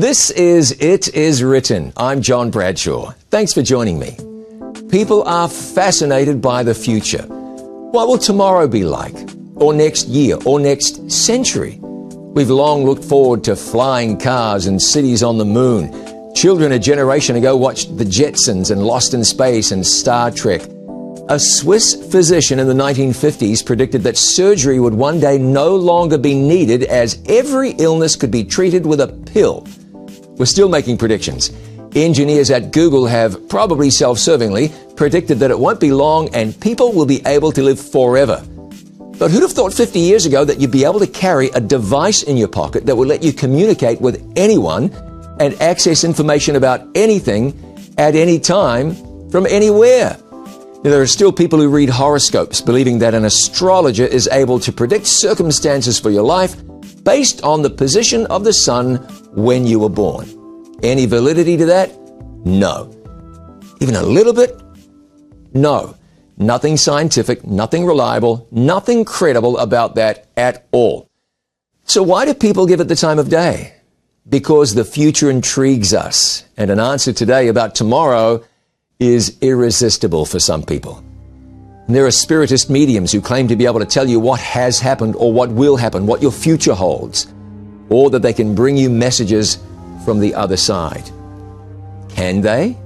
This is It Is Written. I'm John Bradshaw. Thanks for joining me. People are fascinated by the future. What will tomorrow be like? Or next year? Or next century? We've long looked forward to flying cars and cities on the moon. Children a generation ago watched The Jetsons and Lost in Space and Star Trek. A Swiss physician in the 1950s predicted that surgery would one day no longer be needed as every illness could be treated with a pill. We're still making predictions. Engineers at Google have probably self servingly predicted that it won't be long and people will be able to live forever. But who'd have thought 50 years ago that you'd be able to carry a device in your pocket that would let you communicate with anyone and access information about anything at any time from anywhere? Now, there are still people who read horoscopes believing that an astrologer is able to predict circumstances for your life based on the position of the sun when you were born. Any validity to that? No. Even a little bit? No. Nothing scientific, nothing reliable, nothing credible about that at all. So why do people give it the time of day? Because the future intrigues us. And an answer today about tomorrow is irresistible for some people. And there are spiritist mediums who claim to be able to tell you what has happened or what will happen, what your future holds or that they can bring you messages from the other side. Can they?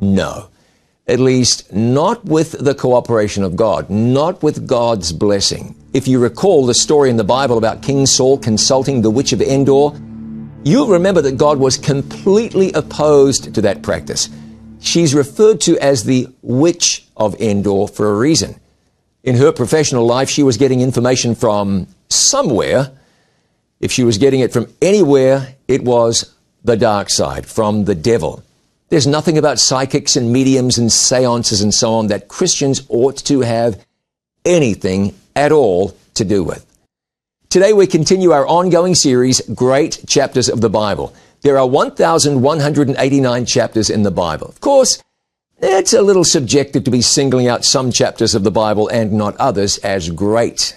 No. At least not with the cooperation of God, not with God's blessing. If you recall the story in the Bible about King Saul consulting the witch of Endor, you'll remember that God was completely opposed to that practice. She's referred to as the witch of Endor for a reason. In her professional life, she was getting information from somewhere if she was getting it from anywhere, it was the dark side, from the devil. There's nothing about psychics and mediums and seances and so on that Christians ought to have anything at all to do with. Today we continue our ongoing series, Great Chapters of the Bible. There are 1,189 chapters in the Bible. Of course, it's a little subjective to be singling out some chapters of the Bible and not others as great.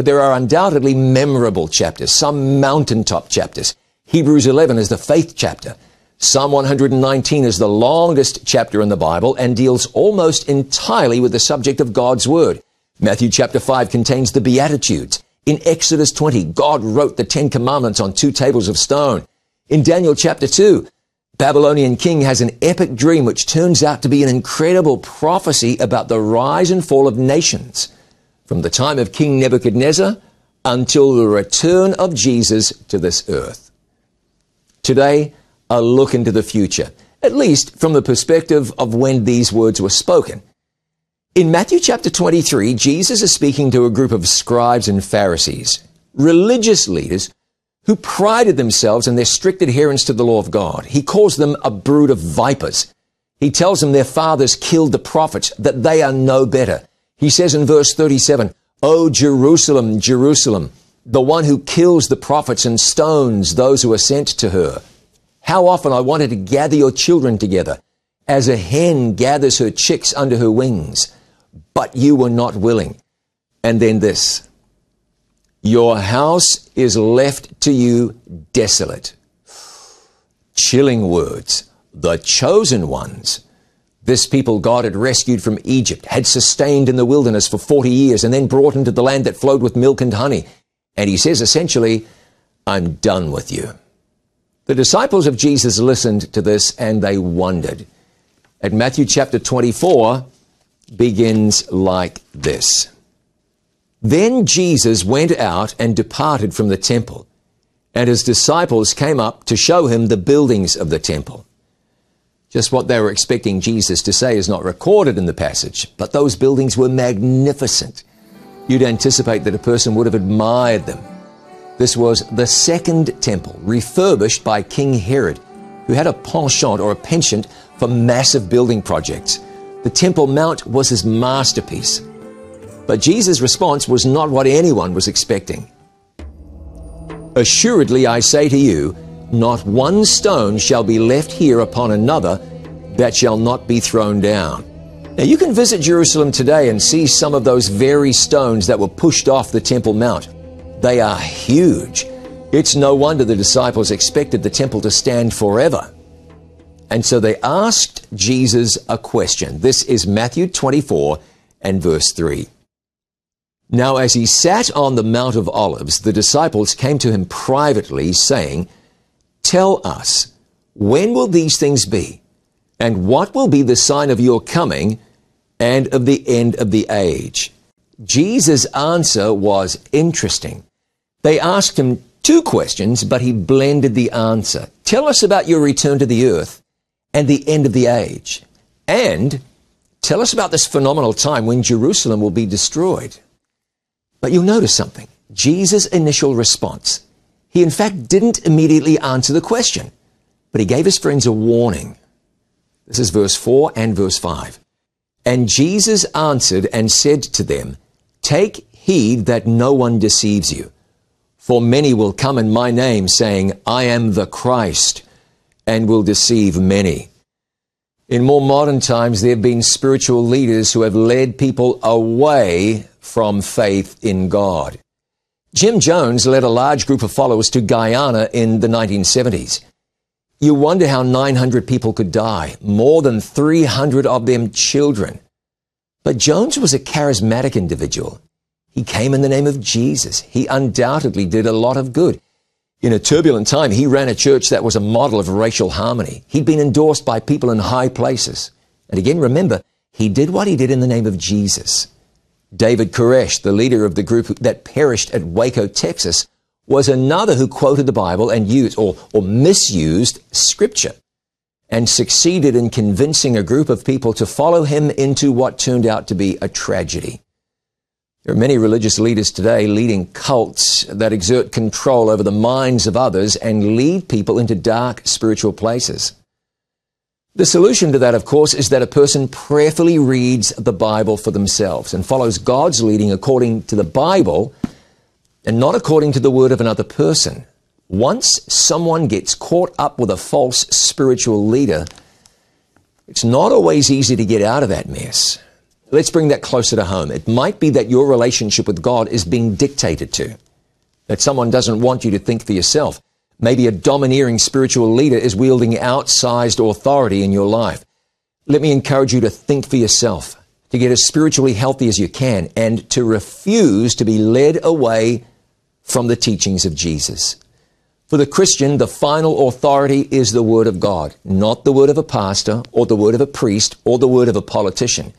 But there are undoubtedly memorable chapters, some mountaintop chapters. Hebrews 11 is the faith chapter. Psalm 119 is the longest chapter in the Bible and deals almost entirely with the subject of God's Word. Matthew chapter 5 contains the Beatitudes. In Exodus 20, God wrote the Ten Commandments on two tables of stone. In Daniel chapter 2, Babylonian king has an epic dream which turns out to be an incredible prophecy about the rise and fall of nations from the time of King Nebuchadnezzar until the return of Jesus to this earth. Today, a look into the future, at least from the perspective of when these words were spoken. In Matthew chapter 23, Jesus is speaking to a group of scribes and Pharisees, religious leaders who prided themselves in their strict adherence to the law of God. He calls them a brood of vipers. He tells them their fathers killed the prophets, that they are no better. He says in verse 37, O Jerusalem, Jerusalem, the one who kills the prophets and stones those who are sent to her. How often I wanted to gather your children together, as a hen gathers her chicks under her wings, but you were not willing. And then this, your house is left to you desolate. Chilling words, the chosen ones this people God had rescued from Egypt, had sustained in the wilderness for 40 years, and then brought into the land that flowed with milk and honey. And he says essentially, I'm done with you. The disciples of Jesus listened to this and they wondered. At Matthew chapter 24 begins like this. Then Jesus went out and departed from the temple, and his disciples came up to show him the buildings of the temple. Just what they were expecting Jesus to say is not recorded in the passage, but those buildings were magnificent. You'd anticipate that a person would have admired them. This was the second temple, refurbished by King Herod, who had a penchant or a penchant for massive building projects. The Temple Mount was his masterpiece. But Jesus' response was not what anyone was expecting. Assuredly, I say to you, not one stone shall be left here upon another that shall not be thrown down. Now you can visit Jerusalem today and see some of those very stones that were pushed off the Temple Mount. They are huge. It's no wonder the disciples expected the temple to stand forever. And so they asked Jesus a question. This is Matthew 24 and verse 3. Now, as he sat on the Mount of Olives, the disciples came to him privately, saying, Tell us, when will these things be? And what will be the sign of your coming and of the end of the age? Jesus' answer was interesting. They asked him two questions, but he blended the answer. Tell us about your return to the earth and the end of the age. And tell us about this phenomenal time when Jerusalem will be destroyed. But you'll notice something. Jesus' initial response. He in fact didn't immediately answer the question, but he gave his friends a warning. This is verse 4 and verse 5. And Jesus answered and said to them, Take heed that no one deceives you. For many will come in my name, saying, I am the Christ, and will deceive many. In more modern times, there have been spiritual leaders who have led people away from faith in God. Jim Jones led a large group of followers to Guyana in the 1970s. You wonder how 900 people could die, more than 300 of them children. But Jones was a charismatic individual. He came in the name of Jesus. He undoubtedly did a lot of good. In a turbulent time, he ran a church that was a model of racial harmony. He'd been endorsed by people in high places. And again, remember, he did what he did in the name of Jesus. David Koresh, the leader of the group that perished at Waco, Texas, was another who quoted the Bible and used or, or misused scripture and succeeded in convincing a group of people to follow him into what turned out to be a tragedy. There are many religious leaders today leading cults that exert control over the minds of others and lead people into dark spiritual places. The solution to that, of course, is that a person prayerfully reads the Bible for themselves and follows God's leading according to the Bible and not according to the word of another person. Once someone gets caught up with a false spiritual leader, it's not always easy to get out of that mess. Let's bring that closer to home. It might be that your relationship with God is being dictated to, that someone doesn't want you to think for yourself. Maybe a domineering spiritual leader is wielding outsized authority in your life. Let me encourage you to think for yourself, to get as spiritually healthy as you can, and to refuse to be led away from the teachings of Jesus. For the Christian, the final authority is the Word of God, not the word of a pastor or the word of a priest or the word of a politician.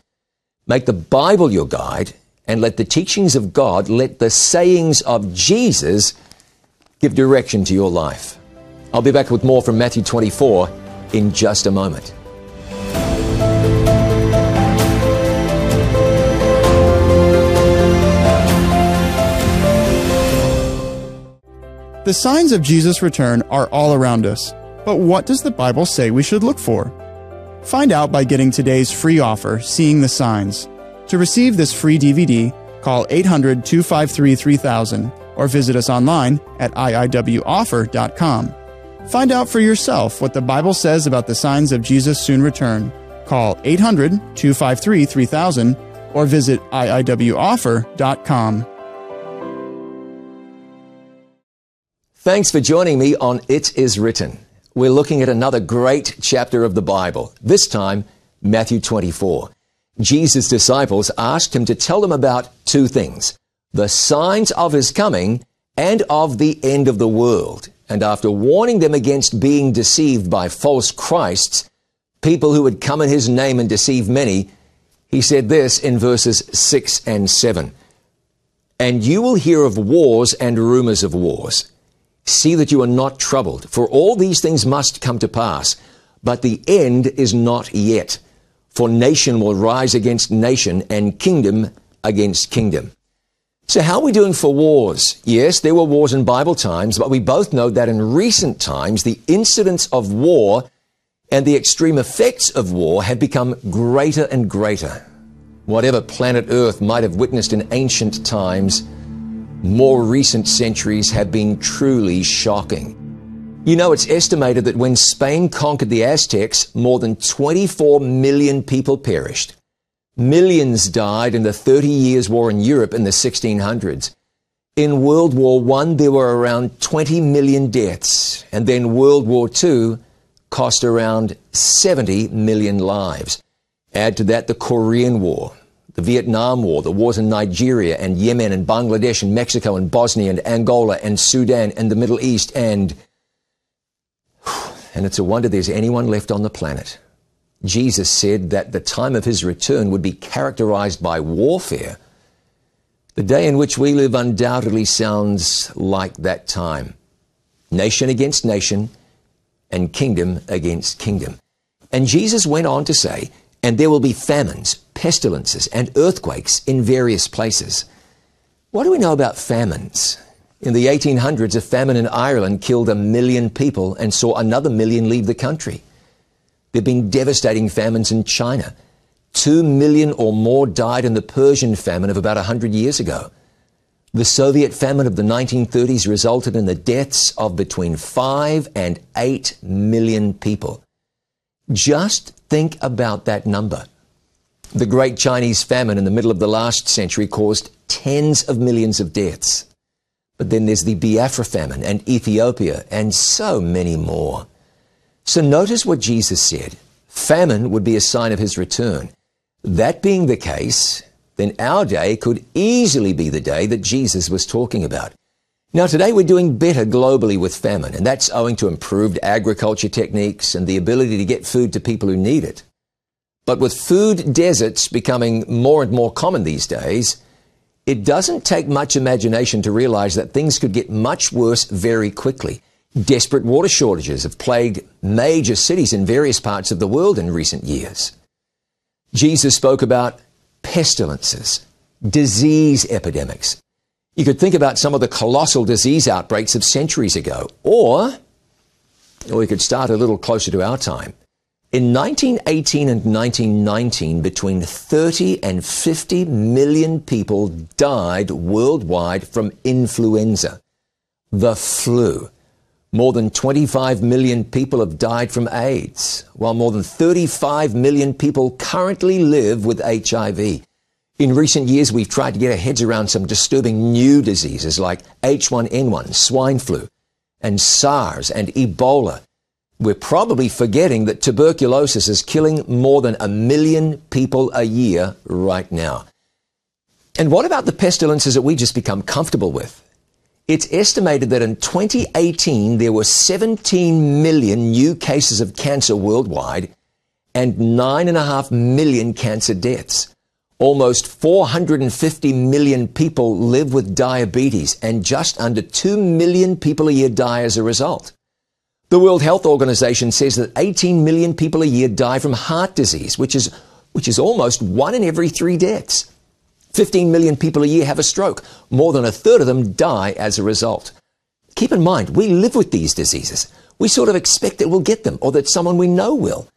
Make the Bible your guide and let the teachings of God, let the sayings of Jesus give direction to your life. I'll be back with more from Matthew 24 in just a moment. The signs of Jesus' return are all around us. But what does the Bible say we should look for? Find out by getting today's free offer, Seeing the Signs. To receive this free DVD, call 800 253 3000 or visit us online at iiwoffer.com. Find out for yourself what the Bible says about the signs of Jesus' soon return. Call 800 253 3000 or visit iiwoffer.com. Thanks for joining me on It Is Written. We're looking at another great chapter of the Bible, this time Matthew 24. Jesus' disciples asked him to tell them about two things the signs of his coming and of the end of the world. And after warning them against being deceived by false Christs, people who would come in his name and deceive many, he said this in verses 6 and 7. And you will hear of wars and rumors of wars. See that you are not troubled, for all these things must come to pass, but the end is not yet. For nation will rise against nation, and kingdom against kingdom. So how are we doing for wars? Yes, there were wars in Bible times, but we both know that in recent times, the incidents of war and the extreme effects of war have become greater and greater. Whatever planet Earth might have witnessed in ancient times, more recent centuries have been truly shocking. You know, it's estimated that when Spain conquered the Aztecs, more than 24 million people perished. Millions died in the 30 Years' War in Europe in the 1600s. In World War I, there were around 20 million deaths, and then World War II cost around 70 million lives. Add to that the Korean War, the Vietnam War, the wars in Nigeria and Yemen and Bangladesh and Mexico and Bosnia and Angola and Sudan and the Middle East and and it's a wonder there's anyone left on the planet. Jesus said that the time of his return would be characterized by warfare. The day in which we live undoubtedly sounds like that time. Nation against nation and kingdom against kingdom. And Jesus went on to say, and there will be famines, pestilences, and earthquakes in various places. What do we know about famines? In the 1800s, a famine in Ireland killed a million people and saw another million leave the country. There have been devastating famines in China. Two million or more died in the Persian famine of about 100 years ago. The Soviet famine of the 1930s resulted in the deaths of between 5 and 8 million people. Just think about that number. The Great Chinese Famine in the middle of the last century caused tens of millions of deaths. But then there's the Biafra famine and Ethiopia and so many more. So notice what Jesus said. Famine would be a sign of his return. That being the case, then our day could easily be the day that Jesus was talking about. Now, today we're doing better globally with famine, and that's owing to improved agriculture techniques and the ability to get food to people who need it. But with food deserts becoming more and more common these days, it doesn't take much imagination to realize that things could get much worse very quickly. Desperate water shortages have plagued major cities in various parts of the world in recent years. Jesus spoke about pestilences, disease epidemics, you could think about some of the colossal disease outbreaks of centuries ago, or, or we could start a little closer to our time. In 1918 and 1919, between 30 and 50 million people died worldwide from influenza, the flu. More than 25 million people have died from AIDS, while more than 35 million people currently live with HIV. In recent years, we've tried to get our heads around some disturbing new diseases like H1N1, swine flu, and SARS and Ebola. We're probably forgetting that tuberculosis is killing more than a million people a year right now. And what about the pestilences that we just become comfortable with? It's estimated that in 2018 there were 17 million new cases of cancer worldwide and 9.5 million cancer deaths. Almost 450 million people live with diabetes, and just under 2 million people a year die as a result. The World Health Organization says that 18 million people a year die from heart disease, which is, which is almost one in every three deaths. 15 million people a year have a stroke. More than a third of them die as a result. Keep in mind, we live with these diseases. We sort of expect that we'll get them or that someone we know will.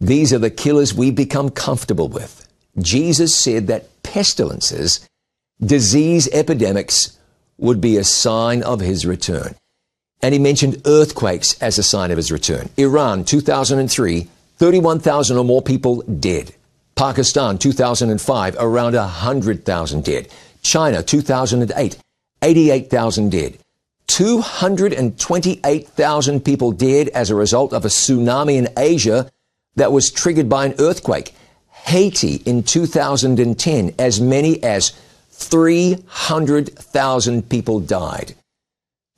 These are the killers we become comfortable with. Jesus said that pestilences, disease epidemics, would be a sign of his return. And he mentioned earthquakes as a sign of his return. Iran, 2003, 31,000 or more people dead. Pakistan, 2005, around 100,000 dead. China, 2008, 88,000 dead. 228,000 people dead as a result of a tsunami in Asia that was triggered by an earthquake. Haiti in 2010, as many as 300,000 people died.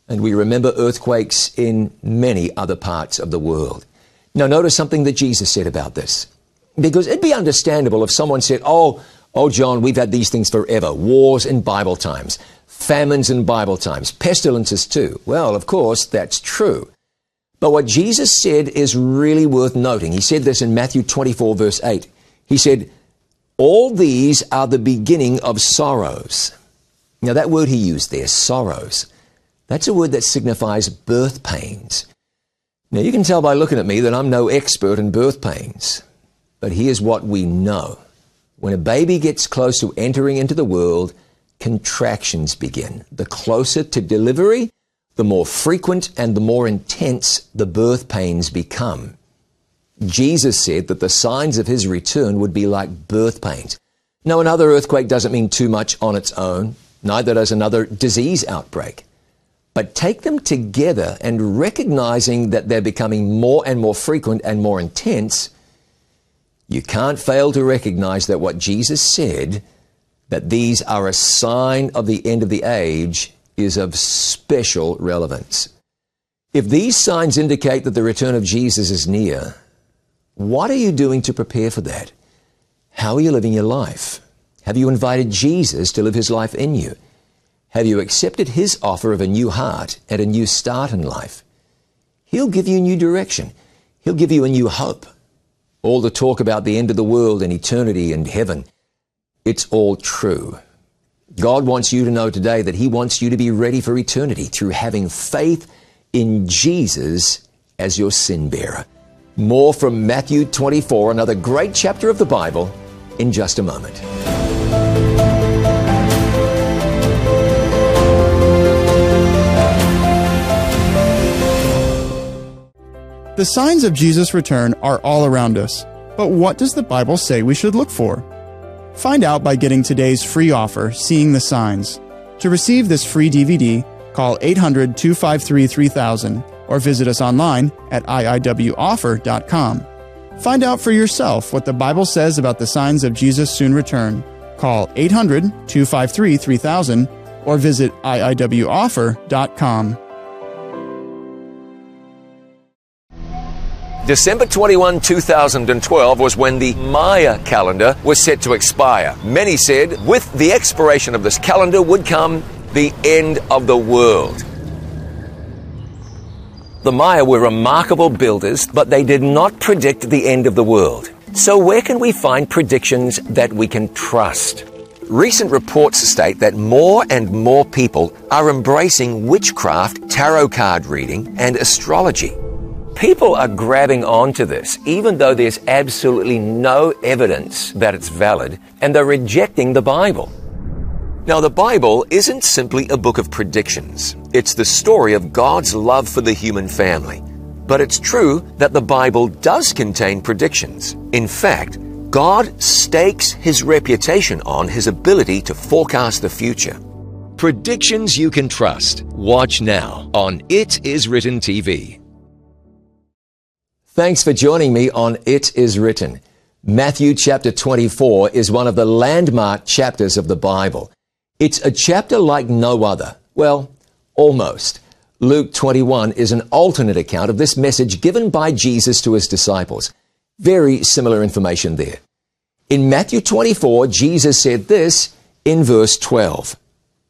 And we remember earthquakes in many other parts of the world. Now, notice something that Jesus said about this. Because it'd be understandable if someone said, Oh, oh, John, we've had these things forever. Wars in Bible times, famines in Bible times, pestilences too. Well, of course, that's true. But what Jesus said is really worth noting. He said this in Matthew 24, verse 8. He said, All these are the beginning of sorrows. Now, that word he used there, sorrows, that's a word that signifies birth pains. Now, you can tell by looking at me that I'm no expert in birth pains, but here's what we know. When a baby gets close to entering into the world, contractions begin. The closer to delivery, the more frequent and the more intense the birth pains become. Jesus said that the signs of his return would be like birth pains. Now, another earthquake doesn't mean too much on its own. neither does another disease outbreak. But take them together and recognizing that they're becoming more and more frequent and more intense, you can't fail to recognize that what Jesus said, that these are a sign of the end of the age, is of special relevance. If these signs indicate that the return of Jesus is near, what are you doing to prepare for that? How are you living your life? Have you invited Jesus to live his life in you? Have you accepted his offer of a new heart and a new start in life? He'll give you a new direction. He'll give you a new hope. All the talk about the end of the world and eternity and heaven, it's all true. God wants you to know today that He wants you to be ready for eternity through having faith in Jesus as your sin bearer. More from Matthew 24, another great chapter of the Bible, in just a moment. The signs of Jesus' return are all around us, but what does the Bible say we should look for? Find out by getting today's free offer, Seeing the Signs. To receive this free DVD, call 800 253 3000 or visit us online at iiwoffer.com. Find out for yourself what the Bible says about the signs of Jesus' soon return. Call 800 253 3000 or visit iiwoffer.com. December 21, 2012 was when the Maya calendar was set to expire. Many said with the expiration of this calendar would come the end of the world. The Maya were remarkable builders, but they did not predict the end of the world. So, where can we find predictions that we can trust? Recent reports state that more and more people are embracing witchcraft, tarot card reading, and astrology. People are grabbing onto this, even though there's absolutely no evidence that it's valid, and they're rejecting the Bible. Now, the Bible isn't simply a book of predictions. It's the story of God's love for the human family. But it's true that the Bible does contain predictions. In fact, God stakes his reputation on his ability to forecast the future. Predictions you can trust. Watch now on It Is Written TV. Thanks for joining me on It Is Written. Matthew chapter 24 is one of the landmark chapters of the Bible. It's a chapter like no other. Well, almost. Luke 21 is an alternate account of this message given by Jesus to his disciples. Very similar information there. In Matthew 24, Jesus said this in verse 12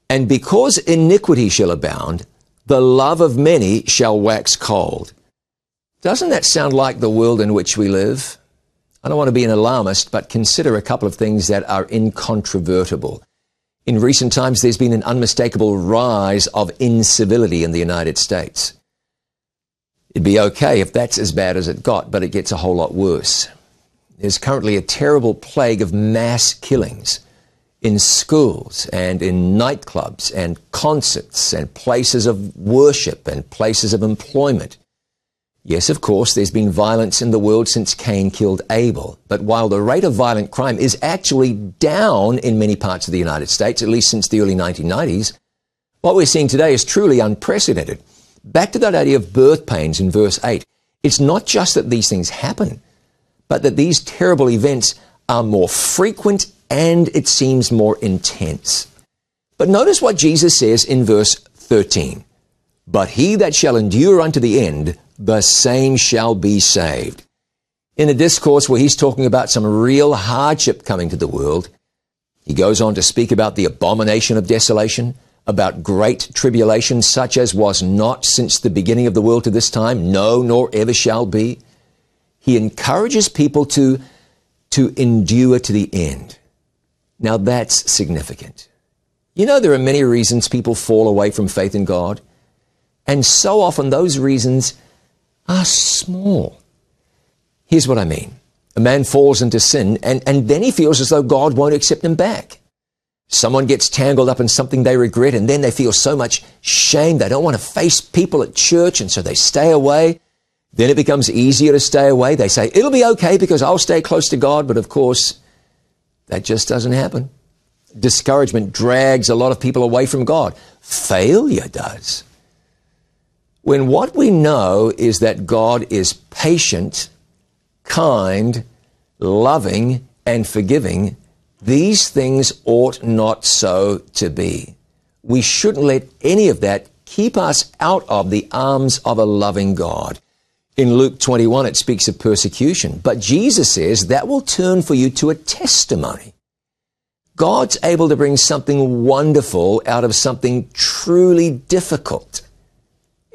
And because iniquity shall abound, the love of many shall wax cold. Doesn't that sound like the world in which we live? I don't want to be an alarmist, but consider a couple of things that are incontrovertible. In recent times, there's been an unmistakable rise of incivility in the United States. It'd be okay if that's as bad as it got, but it gets a whole lot worse. There's currently a terrible plague of mass killings in schools and in nightclubs and concerts and places of worship and places of employment. Yes, of course, there's been violence in the world since Cain killed Abel. But while the rate of violent crime is actually down in many parts of the United States, at least since the early 1990s, what we're seeing today is truly unprecedented. Back to that idea of birth pains in verse 8. It's not just that these things happen, but that these terrible events are more frequent and it seems more intense. But notice what Jesus says in verse 13. But he that shall endure unto the end, the same shall be saved. In a discourse where he's talking about some real hardship coming to the world, he goes on to speak about the abomination of desolation, about great tribulation such as was not since the beginning of the world to this time, no, nor ever shall be. He encourages people to, to endure to the end. Now that's significant. You know, there are many reasons people fall away from faith in God. And so often those reasons are small. Here's what I mean. A man falls into sin and, and then he feels as though God won't accept him back. Someone gets tangled up in something they regret and then they feel so much shame they don't want to face people at church and so they stay away. Then it becomes easier to stay away. They say, it'll be okay because I'll stay close to God. But of course, that just doesn't happen. Discouragement drags a lot of people away from God. Failure does. When what we know is that God is patient, kind, loving, and forgiving, these things ought not so to be. We shouldn't let any of that keep us out of the arms of a loving God. In Luke 21, it speaks of persecution, but Jesus says that will turn for you to a testimony. God's able to bring something wonderful out of something truly difficult.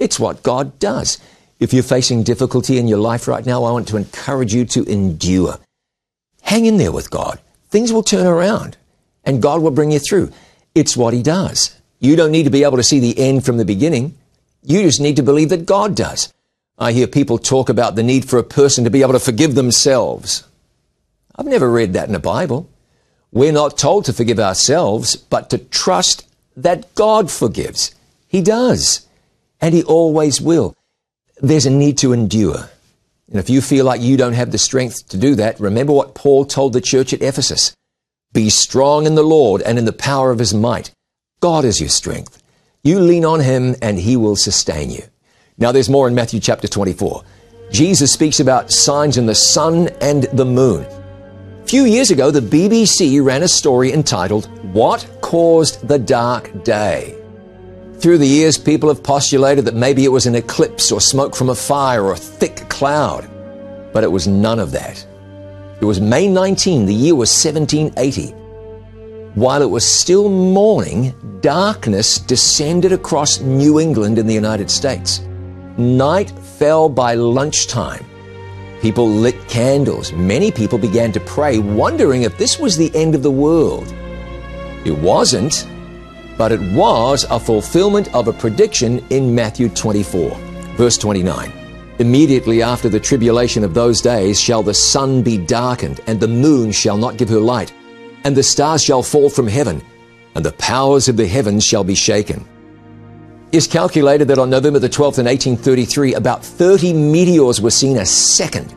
It's what God does. If you're facing difficulty in your life right now, I want to encourage you to endure. Hang in there with God. Things will turn around and God will bring you through. It's what He does. You don't need to be able to see the end from the beginning. You just need to believe that God does. I hear people talk about the need for a person to be able to forgive themselves. I've never read that in the Bible. We're not told to forgive ourselves, but to trust that God forgives. He does. And He always will. There's a need to endure. And if you feel like you don't have the strength to do that, remember what Paul told the church at Ephesus. Be strong in the Lord and in the power of His might. God is your strength. You lean on Him and He will sustain you. Now there's more in Matthew chapter 24. Jesus speaks about signs in the sun and the moon. A few years ago, the BBC ran a story entitled, What Caused the Dark Day? Through the years, people have postulated that maybe it was an eclipse or smoke from a fire or a thick cloud. But it was none of that. It was May 19, the year was 1780. While it was still morning, darkness descended across New England in the United States. Night fell by lunchtime. People lit candles. Many people began to pray, wondering if this was the end of the world. It wasn't, but it was a fulfillment of a prediction in Matthew 24, verse 29. Immediately after the tribulation of those days shall the sun be darkened, and the moon shall not give her light, and the stars shall fall from heaven, and the powers of the heavens shall be shaken. It's calculated that on November the 12th in 1833, about 30 meteors were seen a second.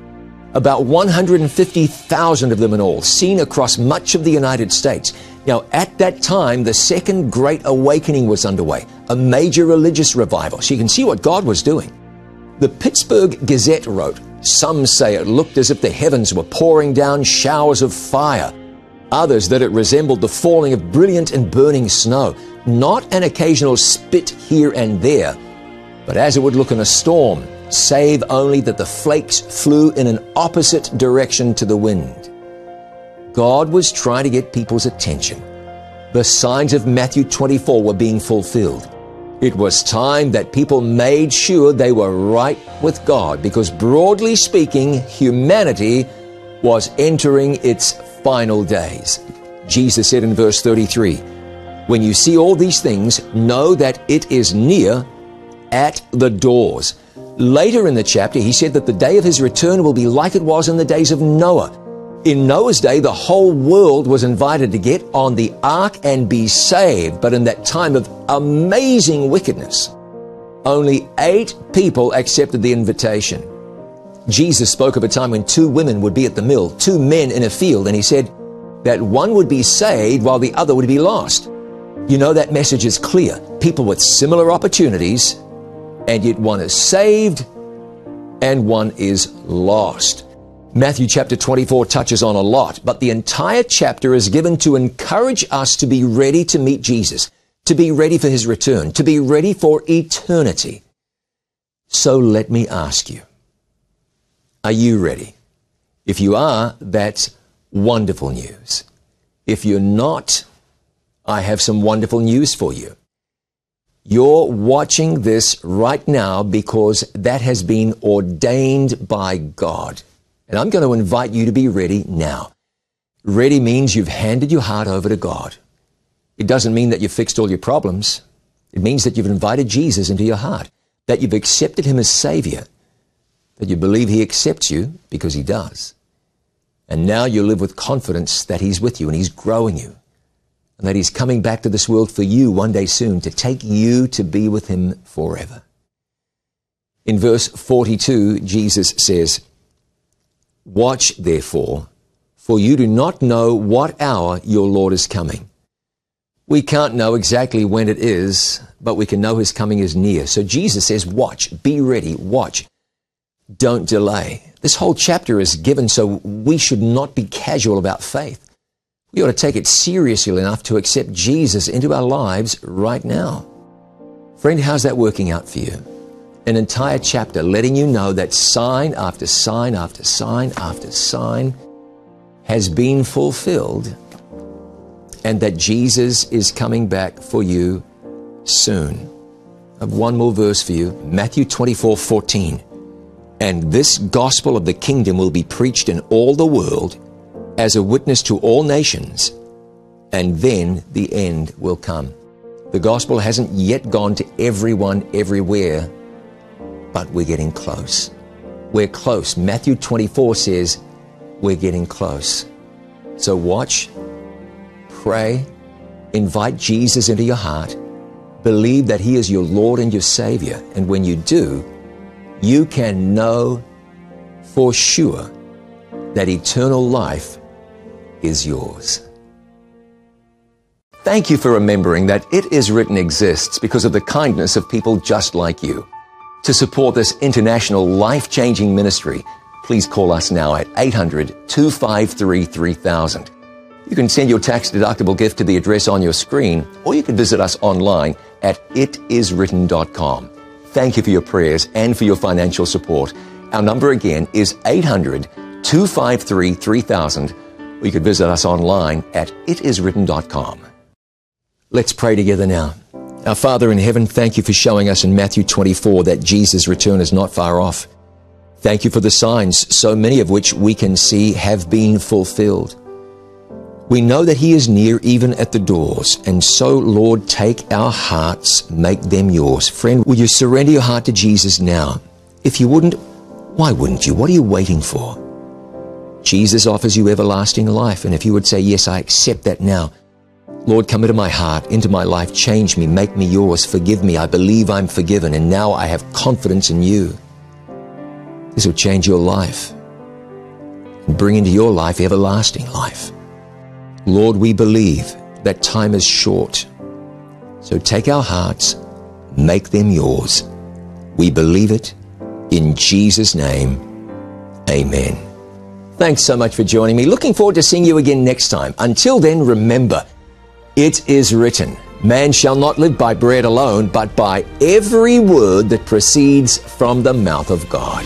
About 150,000 of them in all, seen across much of the United States. Now, at that time, the Second Great Awakening was underway, a major religious revival. So you can see what God was doing. The Pittsburgh Gazette wrote, Some say it looked as if the heavens were pouring down showers of fire. Others that it resembled the falling of brilliant and burning snow not an occasional spit here and there, but as it would look in a storm, save only that the flakes flew in an opposite direction to the wind. God was trying to get people's attention. The signs of Matthew 24 were being fulfilled. It was time that people made sure they were right with God because, broadly speaking, humanity was entering its final days. Jesus said in verse 33, when you see all these things, know that it is near at the doors. Later in the chapter, he said that the day of his return will be like it was in the days of Noah. In Noah's day, the whole world was invited to get on the ark and be saved, but in that time of amazing wickedness, only eight people accepted the invitation. Jesus spoke of a time when two women would be at the mill, two men in a field, and he said that one would be saved while the other would be lost. You know that message is clear. People with similar opportunities, and yet one is saved and one is lost. Matthew chapter 24 touches on a lot, but the entire chapter is given to encourage us to be ready to meet Jesus, to be ready for his return, to be ready for eternity. So let me ask you, are you ready? If you are, that's wonderful news. If you're not, I have some wonderful news for you. You're watching this right now because that has been ordained by God. And I'm going to invite you to be ready now. Ready means you've handed your heart over to God. It doesn't mean that you've fixed all your problems. It means that you've invited Jesus into your heart, that you've accepted him as Savior, that you believe he accepts you because he does. And now you live with confidence that he's with you and he's growing you and that He's coming back to this world for you one day soon to take you to be with Him forever. In verse 42, Jesus says, Watch therefore, for you do not know what hour your Lord is coming. We can't know exactly when it is, but we can know his coming is near. So Jesus says, watch, be ready, watch. Don't delay. This whole chapter is given so we should not be casual about faith. We ought to take it seriously enough to accept Jesus into our lives right now. Friend, how's that working out for you? An entire chapter letting you know that sign after sign after sign after sign has been fulfilled and that Jesus is coming back for you soon. I have one more verse for you Matthew 24 14. And this gospel of the kingdom will be preached in all the world as a witness to all nations, and then the end will come. The gospel hasn't yet gone to everyone everywhere, but we're getting close. We're close. Matthew 24 says we're getting close. So watch, pray, invite Jesus into your heart, believe that He is your Lord and your Savior, and when you do, you can know for sure that eternal life is yours. Thank you for remembering that It Is Written exists because of the kindness of people just like you. To support this international life changing ministry, please call us now at 800 253 3000. You can send your tax deductible gift to the address on your screen, or you can visit us online at itiswritten.com. Thank you for your prayers and for your financial support. Our number again is 800 253 3000, or you could visit us online at itiswritten.com. Let's pray together now. Our Father in heaven, thank you for showing us in Matthew 24 that Jesus' return is not far off. Thank you for the signs, so many of which we can see have been fulfilled. We know that He is near even at the doors, and so, Lord, take our hearts, make them yours. Friend, will you surrender your heart to Jesus now? If you wouldn't, why wouldn't you? What are you waiting for? Jesus offers you everlasting life, and if you would say, Yes, I accept that now, Lord, come into my heart, into my life, change me, make me yours, forgive me. I believe I'm forgiven, and now I have confidence in you. This will change your life and bring into your life everlasting life. Lord, we believe that time is short. So take our hearts, make them yours. We believe it in Jesus' name. Amen. Thanks so much for joining me. Looking forward to seeing you again next time. Until then, remember, it is written, Man shall not live by bread alone, but by every word that proceeds from the mouth of God.